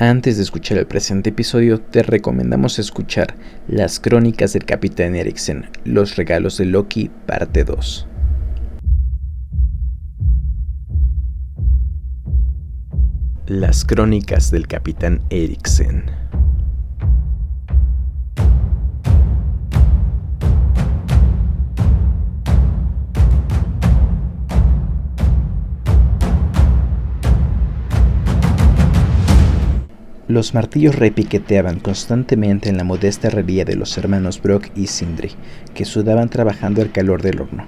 Antes de escuchar el presente episodio, te recomendamos escuchar Las Crónicas del Capitán Eriksen, Los Regalos de Loki, parte 2. Las Crónicas del Capitán Eriksen. Los martillos repiqueteaban constantemente en la modesta herrería de los hermanos Brock y Sindri, que sudaban trabajando al calor del horno.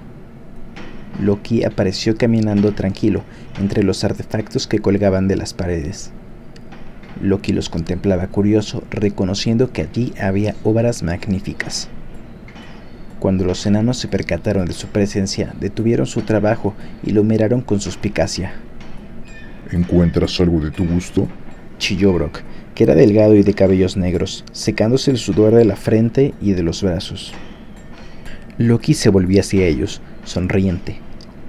Loki apareció caminando tranquilo entre los artefactos que colgaban de las paredes. Loki los contemplaba curioso, reconociendo que allí había obras magníficas. Cuando los enanos se percataron de su presencia, detuvieron su trabajo y lo miraron con suspicacia. ¿Encuentras algo de tu gusto? chilló Brock, era delgado y de cabellos negros, secándose el sudor de la frente y de los brazos. Loki se volvió hacia ellos, sonriente.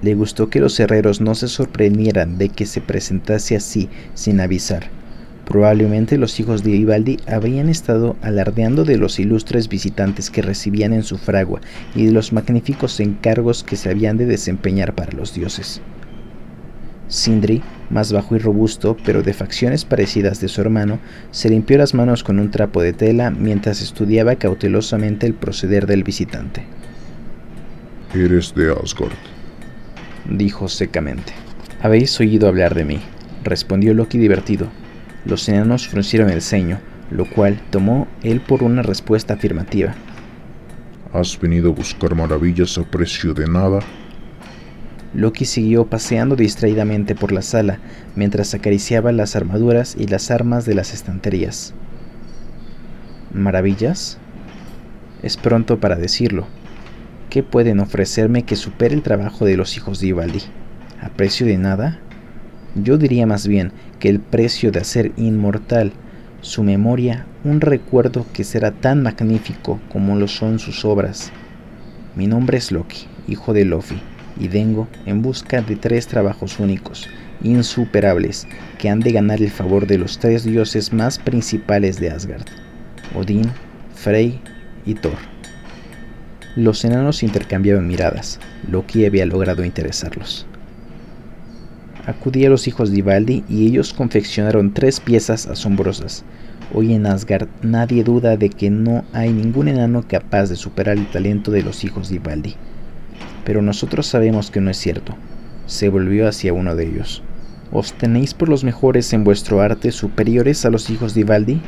Le gustó que los herreros no se sorprendieran de que se presentase así sin avisar. Probablemente los hijos de Ivaldi habrían estado alardeando de los ilustres visitantes que recibían en su fragua y de los magníficos encargos que se habían de desempeñar para los dioses. Sindri, más bajo y robusto, pero de facciones parecidas de su hermano, se limpió las manos con un trapo de tela mientras estudiaba cautelosamente el proceder del visitante. Eres de Asgard, dijo secamente. Habéis oído hablar de mí, respondió Loki divertido. Los enanos fruncieron el ceño, lo cual tomó él por una respuesta afirmativa. ¿Has venido a buscar maravillas a precio de nada? Loki siguió paseando distraídamente por la sala mientras acariciaba las armaduras y las armas de las estanterías. ¿Maravillas? Es pronto para decirlo. ¿Qué pueden ofrecerme que supere el trabajo de los hijos de Ivaldi? ¿A precio de nada? Yo diría más bien que el precio de hacer inmortal su memoria un recuerdo que será tan magnífico como lo son sus obras. Mi nombre es Loki, hijo de Lofi y vengo en busca de tres trabajos únicos, insuperables, que han de ganar el favor de los tres dioses más principales de Asgard, Odín, Frey y Thor. Los enanos intercambiaban miradas, Loki había logrado interesarlos. Acudí a los hijos de Ivaldi y ellos confeccionaron tres piezas asombrosas. Hoy en Asgard nadie duda de que no hay ningún enano capaz de superar el talento de los hijos de Ivaldi pero nosotros sabemos que no es cierto. Se volvió hacia uno de ellos. ¿Os tenéis por los mejores en vuestro arte superiores a los hijos de Ivaldi?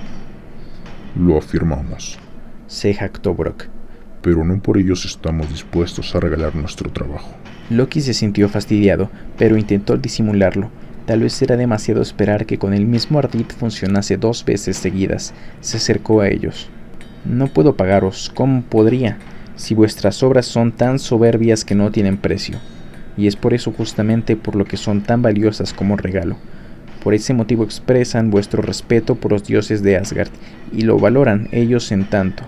Lo afirmamos. Se jactó Brock. Pero no por ellos estamos dispuestos a regalar nuestro trabajo. Loki se sintió fastidiado, pero intentó disimularlo. Tal vez era demasiado esperar que con el mismo ardid funcionase dos veces seguidas. Se acercó a ellos. No puedo pagaros. ¿Cómo podría? Si vuestras obras son tan soberbias que no tienen precio, y es por eso justamente por lo que son tan valiosas como regalo. Por ese motivo expresan vuestro respeto por los dioses de Asgard, y lo valoran ellos en tanto.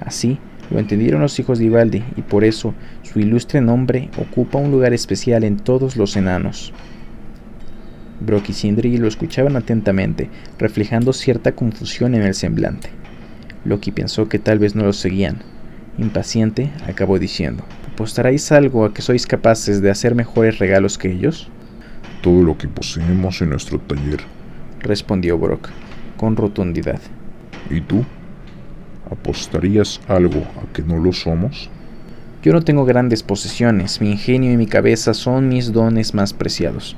Así lo entendieron los hijos de Ivaldi, y por eso su ilustre nombre ocupa un lugar especial en todos los enanos. Brock y Sindri lo escuchaban atentamente, reflejando cierta confusión en el semblante. Loki pensó que tal vez no los seguían, Impaciente, acabó diciendo, ¿apostaréis algo a que sois capaces de hacer mejores regalos que ellos? Todo lo que poseemos en nuestro taller, respondió Brock, con rotundidad. ¿Y tú? ¿Apostarías algo a que no lo somos? Yo no tengo grandes posesiones, mi ingenio y mi cabeza son mis dones más preciados.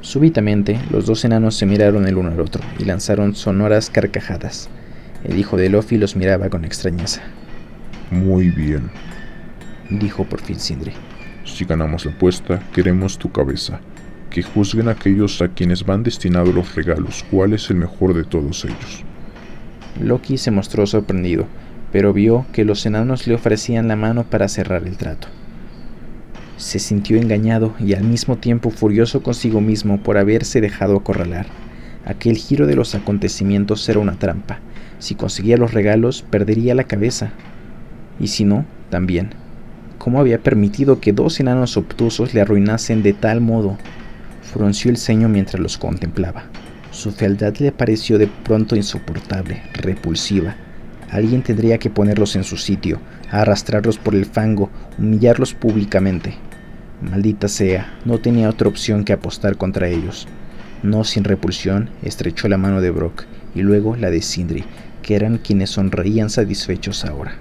Súbitamente, los dos enanos se miraron el uno al otro y lanzaron sonoras carcajadas. El hijo de Lofi los miraba con extrañeza. Muy bien, dijo por fin Sindri. Si ganamos la apuesta, queremos tu cabeza. Que juzguen aquellos a quienes van destinados los regalos, cuál es el mejor de todos ellos. Loki se mostró sorprendido, pero vio que los enanos le ofrecían la mano para cerrar el trato. Se sintió engañado y al mismo tiempo furioso consigo mismo por haberse dejado acorralar. Aquel giro de los acontecimientos era una trampa. Si conseguía los regalos, perdería la cabeza, y si no, también. ¿Cómo había permitido que dos enanos obtusos le arruinasen de tal modo? Frunció el ceño mientras los contemplaba. Su fealdad le pareció de pronto insoportable, repulsiva. Alguien tendría que ponerlos en su sitio, arrastrarlos por el fango, humillarlos públicamente. Maldita sea, no tenía otra opción que apostar contra ellos. No sin repulsión, estrechó la mano de Brock y luego la de Sindri, que eran quienes sonreían satisfechos ahora.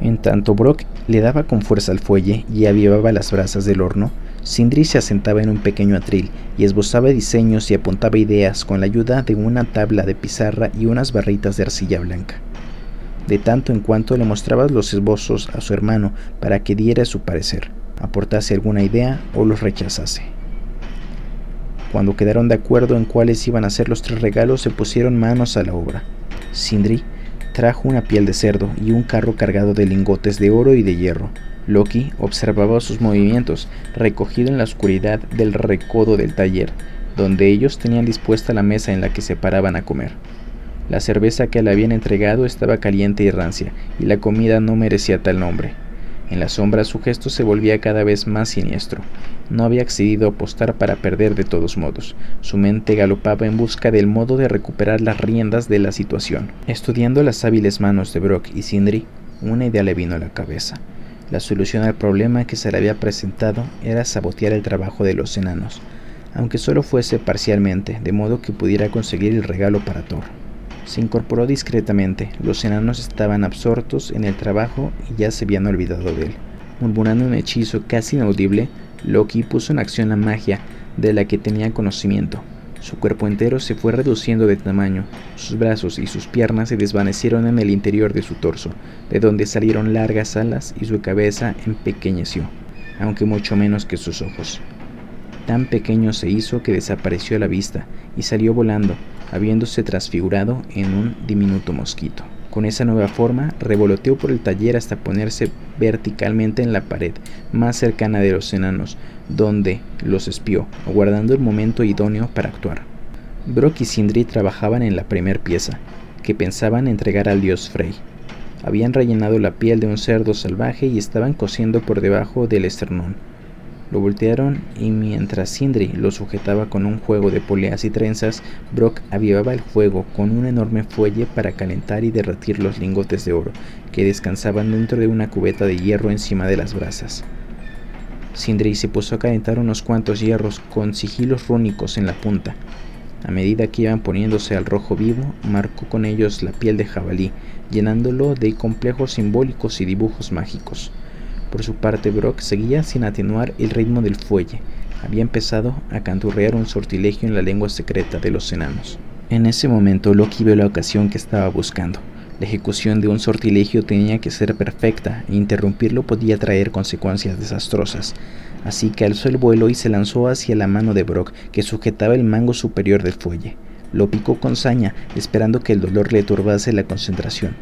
En tanto Brock le daba con fuerza al fuelle y avivaba las brasas del horno, Sindri se asentaba en un pequeño atril y esbozaba diseños y apuntaba ideas con la ayuda de una tabla de pizarra y unas barritas de arcilla blanca. De tanto en cuanto le mostraba los esbozos a su hermano para que diera su parecer, aportase alguna idea o los rechazase. Cuando quedaron de acuerdo en cuáles iban a ser los tres regalos, se pusieron manos a la obra. Sindri trajo una piel de cerdo y un carro cargado de lingotes de oro y de hierro. Loki observaba sus movimientos, recogido en la oscuridad del recodo del taller, donde ellos tenían dispuesta la mesa en la que se paraban a comer. La cerveza que le habían entregado estaba caliente y rancia, y la comida no merecía tal nombre. En la sombra su gesto se volvía cada vez más siniestro. No había accedido a apostar para perder de todos modos. Su mente galopaba en busca del modo de recuperar las riendas de la situación. Estudiando las hábiles manos de Brock y Sindri, una idea le vino a la cabeza. La solución al problema que se le había presentado era sabotear el trabajo de los enanos, aunque solo fuese parcialmente, de modo que pudiera conseguir el regalo para Thor. Se incorporó discretamente. Los enanos estaban absortos en el trabajo y ya se habían olvidado de él. Murmurando un hechizo casi inaudible, Loki puso en acción la magia de la que tenía conocimiento. Su cuerpo entero se fue reduciendo de tamaño, sus brazos y sus piernas se desvanecieron en el interior de su torso, de donde salieron largas alas y su cabeza empequeñeció, aunque mucho menos que sus ojos. Tan pequeño se hizo que desapareció a la vista y salió volando, habiéndose transfigurado en un diminuto mosquito. Con esa nueva forma, revoloteó por el taller hasta ponerse verticalmente en la pared más cercana de los enanos, donde los espió, aguardando el momento idóneo para actuar. Brock y Sindri trabajaban en la primer pieza, que pensaban entregar al dios Frey. Habían rellenado la piel de un cerdo salvaje y estaban cosiendo por debajo del esternón, lo voltearon y mientras Sindri lo sujetaba con un juego de poleas y trenzas, Brock avivaba el fuego con un enorme fuelle para calentar y derretir los lingotes de oro que descansaban dentro de una cubeta de hierro encima de las brasas. Sindri se puso a calentar unos cuantos hierros con sigilos rúnicos en la punta. A medida que iban poniéndose al rojo vivo, marcó con ellos la piel de jabalí, llenándolo de complejos simbólicos y dibujos mágicos. Por su parte, Brock seguía sin atenuar el ritmo del fuelle. Había empezado a canturrear un sortilegio en la lengua secreta de los enanos. En ese momento, Loki vio la ocasión que estaba buscando. La ejecución de un sortilegio tenía que ser perfecta e interrumpirlo podía traer consecuencias desastrosas. Así que alzó el vuelo y se lanzó hacia la mano de Brock, que sujetaba el mango superior del fuelle. Lo picó con saña, esperando que el dolor le turbase la concentración,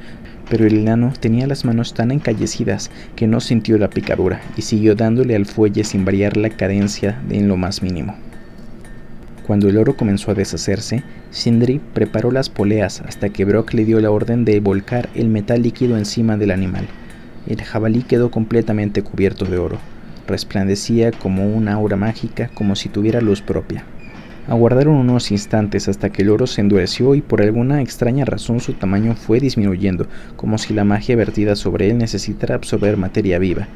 pero el enano tenía las manos tan encallecidas que no sintió la picadura y siguió dándole al fuelle sin variar la cadencia en lo más mínimo. Cuando el oro comenzó a deshacerse, Sindri preparó las poleas hasta que Brock le dio la orden de volcar el metal líquido encima del animal. El jabalí quedó completamente cubierto de oro. Resplandecía como una aura mágica, como si tuviera luz propia. Aguardaron unos instantes hasta que el oro se endureció y por alguna extraña razón su tamaño fue disminuyendo, como si la magia vertida sobre él necesitara absorber materia viva.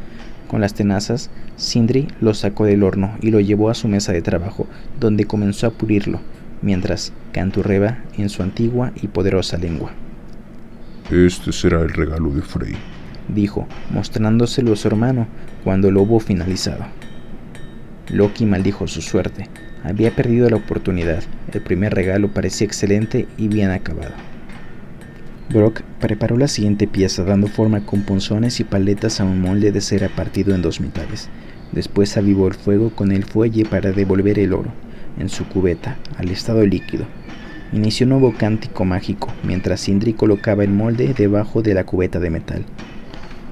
Con las tenazas, Sindri lo sacó del horno y lo llevó a su mesa de trabajo, donde comenzó a pulirlo, mientras canturreba en su antigua y poderosa lengua. Este será el regalo de Frey, dijo, mostrándoselo a su hermano cuando lo hubo finalizado. Loki maldijo su suerte, había perdido la oportunidad. El primer regalo parecía excelente y bien acabado. Brock preparó la siguiente pieza dando forma con punzones y paletas a un molde de cera partido en dos mitades. Después avivó el fuego con el fuelle para devolver el oro, en su cubeta, al estado líquido. Inició un nuevo cántico mágico, mientras Sindri colocaba el molde debajo de la cubeta de metal.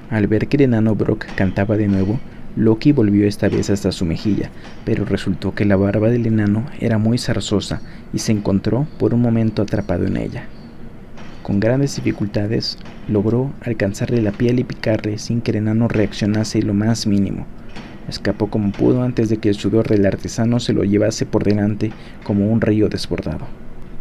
Al ver que el enano Brock cantaba de nuevo, Loki volvió esta vez hasta su mejilla, pero resultó que la barba del enano era muy zarzosa y se encontró por un momento atrapado en ella. Con grandes dificultades logró alcanzarle la piel y picarle sin que el enano reaccionase lo más mínimo. Escapó como pudo antes de que el sudor del artesano se lo llevase por delante como un río desbordado.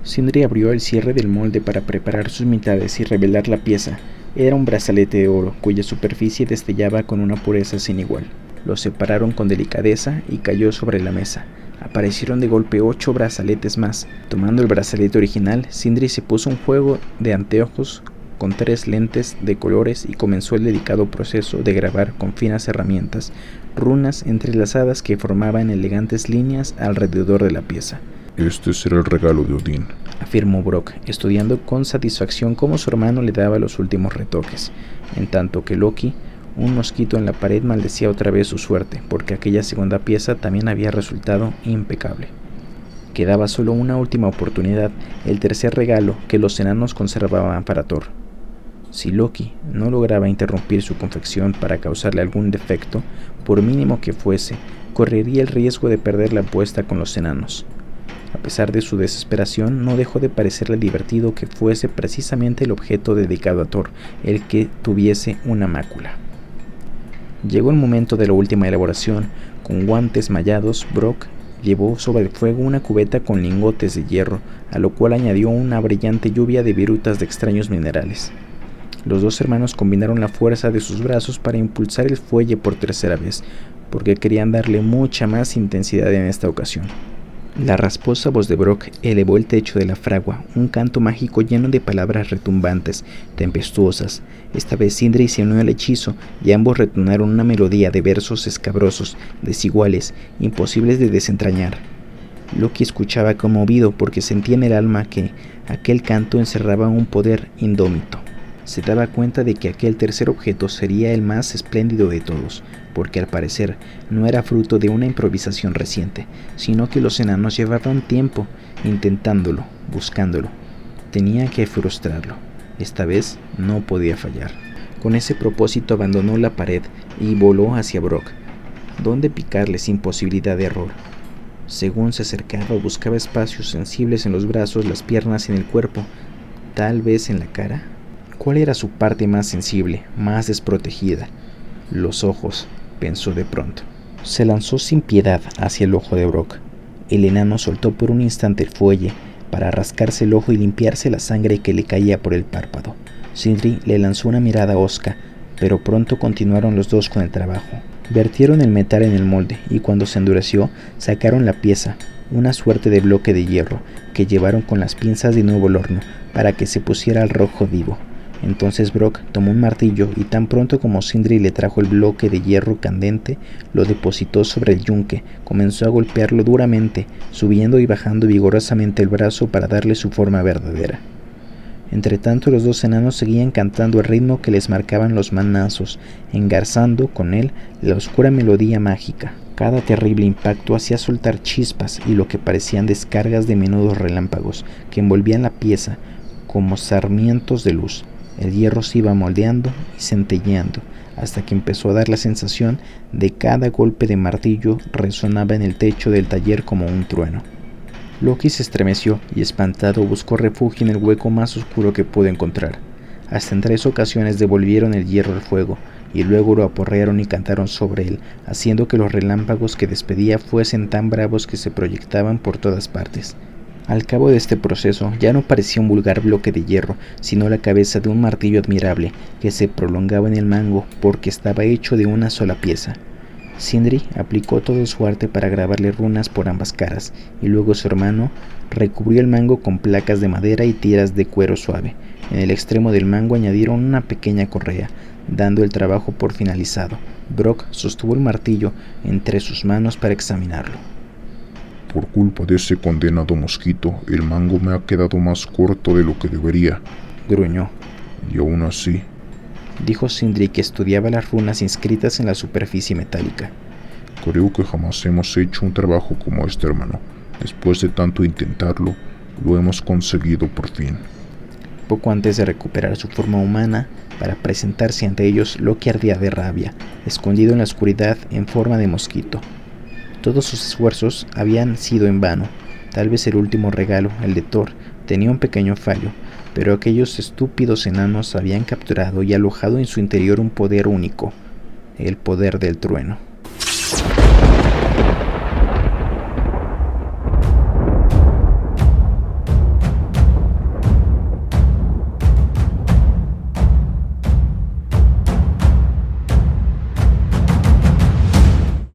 Sindri abrió el cierre del molde para preparar sus mitades y revelar la pieza. Era un brazalete de oro, cuya superficie destellaba con una pureza sin igual. Lo separaron con delicadeza y cayó sobre la mesa. Aparecieron de golpe ocho brazaletes más. Tomando el brazalete original, Sindri se puso un juego de anteojos con tres lentes de colores y comenzó el delicado proceso de grabar con finas herramientas runas entrelazadas que formaban elegantes líneas alrededor de la pieza. Este será el regalo de Odín, afirmó Brock, estudiando con satisfacción cómo su hermano le daba los últimos retoques, en tanto que Loki, un mosquito en la pared, maldecía otra vez su suerte, porque aquella segunda pieza también había resultado impecable. Quedaba solo una última oportunidad, el tercer regalo que los enanos conservaban para Thor. Si Loki no lograba interrumpir su confección para causarle algún defecto, por mínimo que fuese, correría el riesgo de perder la apuesta con los enanos. A pesar de su desesperación, no dejó de parecerle divertido que fuese precisamente el objeto dedicado a Thor el que tuviese una mácula. Llegó el momento de la última elaboración. Con guantes mallados, Brock llevó sobre el fuego una cubeta con lingotes de hierro, a lo cual añadió una brillante lluvia de virutas de extraños minerales. Los dos hermanos combinaron la fuerza de sus brazos para impulsar el fuelle por tercera vez, porque querían darle mucha más intensidad en esta ocasión. La rasposa voz de Brock elevó el techo de la fragua, un canto mágico lleno de palabras retumbantes, tempestuosas. Esta vez Sindri se unió al hechizo y ambos retonaron una melodía de versos escabrosos, desiguales, imposibles de desentrañar. Loki escuchaba conmovido porque sentía en el alma que aquel canto encerraba un poder indómito se daba cuenta de que aquel tercer objeto sería el más espléndido de todos, porque al parecer no era fruto de una improvisación reciente, sino que los enanos llevaban tiempo intentándolo, buscándolo. Tenía que frustrarlo. Esta vez no podía fallar. Con ese propósito abandonó la pared y voló hacia Brock, donde picarle sin posibilidad de error. Según se acercaba buscaba espacios sensibles en los brazos, las piernas en el cuerpo, tal vez en la cara ¿Cuál era su parte más sensible, más desprotegida? Los ojos, pensó de pronto. Se lanzó sin piedad hacia el ojo de Brock. El enano soltó por un instante el fuelle para rascarse el ojo y limpiarse la sangre que le caía por el párpado. Sindri le lanzó una mirada osca, pero pronto continuaron los dos con el trabajo. Vertieron el metal en el molde y cuando se endureció sacaron la pieza, una suerte de bloque de hierro que llevaron con las pinzas de nuevo al horno para que se pusiera al rojo vivo. Entonces Brock tomó un martillo y tan pronto como Sindri le trajo el bloque de hierro candente, lo depositó sobre el yunque, comenzó a golpearlo duramente, subiendo y bajando vigorosamente el brazo para darle su forma verdadera. Entretanto los dos enanos seguían cantando el ritmo que les marcaban los manazos, engarzando con él la oscura melodía mágica. Cada terrible impacto hacía soltar chispas y lo que parecían descargas de menudos relámpagos que envolvían la pieza como sarmientos de luz. El hierro se iba moldeando y centelleando hasta que empezó a dar la sensación de cada golpe de martillo resonaba en el techo del taller como un trueno. Loki se estremeció y espantado buscó refugio en el hueco más oscuro que pudo encontrar. Hasta en tres ocasiones devolvieron el hierro al fuego y luego lo aporrearon y cantaron sobre él, haciendo que los relámpagos que despedía fuesen tan bravos que se proyectaban por todas partes. Al cabo de este proceso ya no parecía un vulgar bloque de hierro, sino la cabeza de un martillo admirable que se prolongaba en el mango porque estaba hecho de una sola pieza. Sindri aplicó todo su arte para grabarle runas por ambas caras, y luego su hermano recubrió el mango con placas de madera y tiras de cuero suave. En el extremo del mango añadieron una pequeña correa, dando el trabajo por finalizado. Brock sostuvo el martillo entre sus manos para examinarlo. Por culpa de ese condenado mosquito, el mango me ha quedado más corto de lo que debería. Gruñó. Y aún así, dijo Sindri que estudiaba las runas inscritas en la superficie metálica. Creo que jamás hemos hecho un trabajo como este, hermano. Después de tanto intentarlo, lo hemos conseguido por fin. Poco antes de recuperar su forma humana, para presentarse ante ellos, Loki ardía de rabia, escondido en la oscuridad en forma de mosquito. Todos sus esfuerzos habían sido en vano. Tal vez el último regalo, el de Thor, tenía un pequeño fallo, pero aquellos estúpidos enanos habían capturado y alojado en su interior un poder único, el poder del trueno.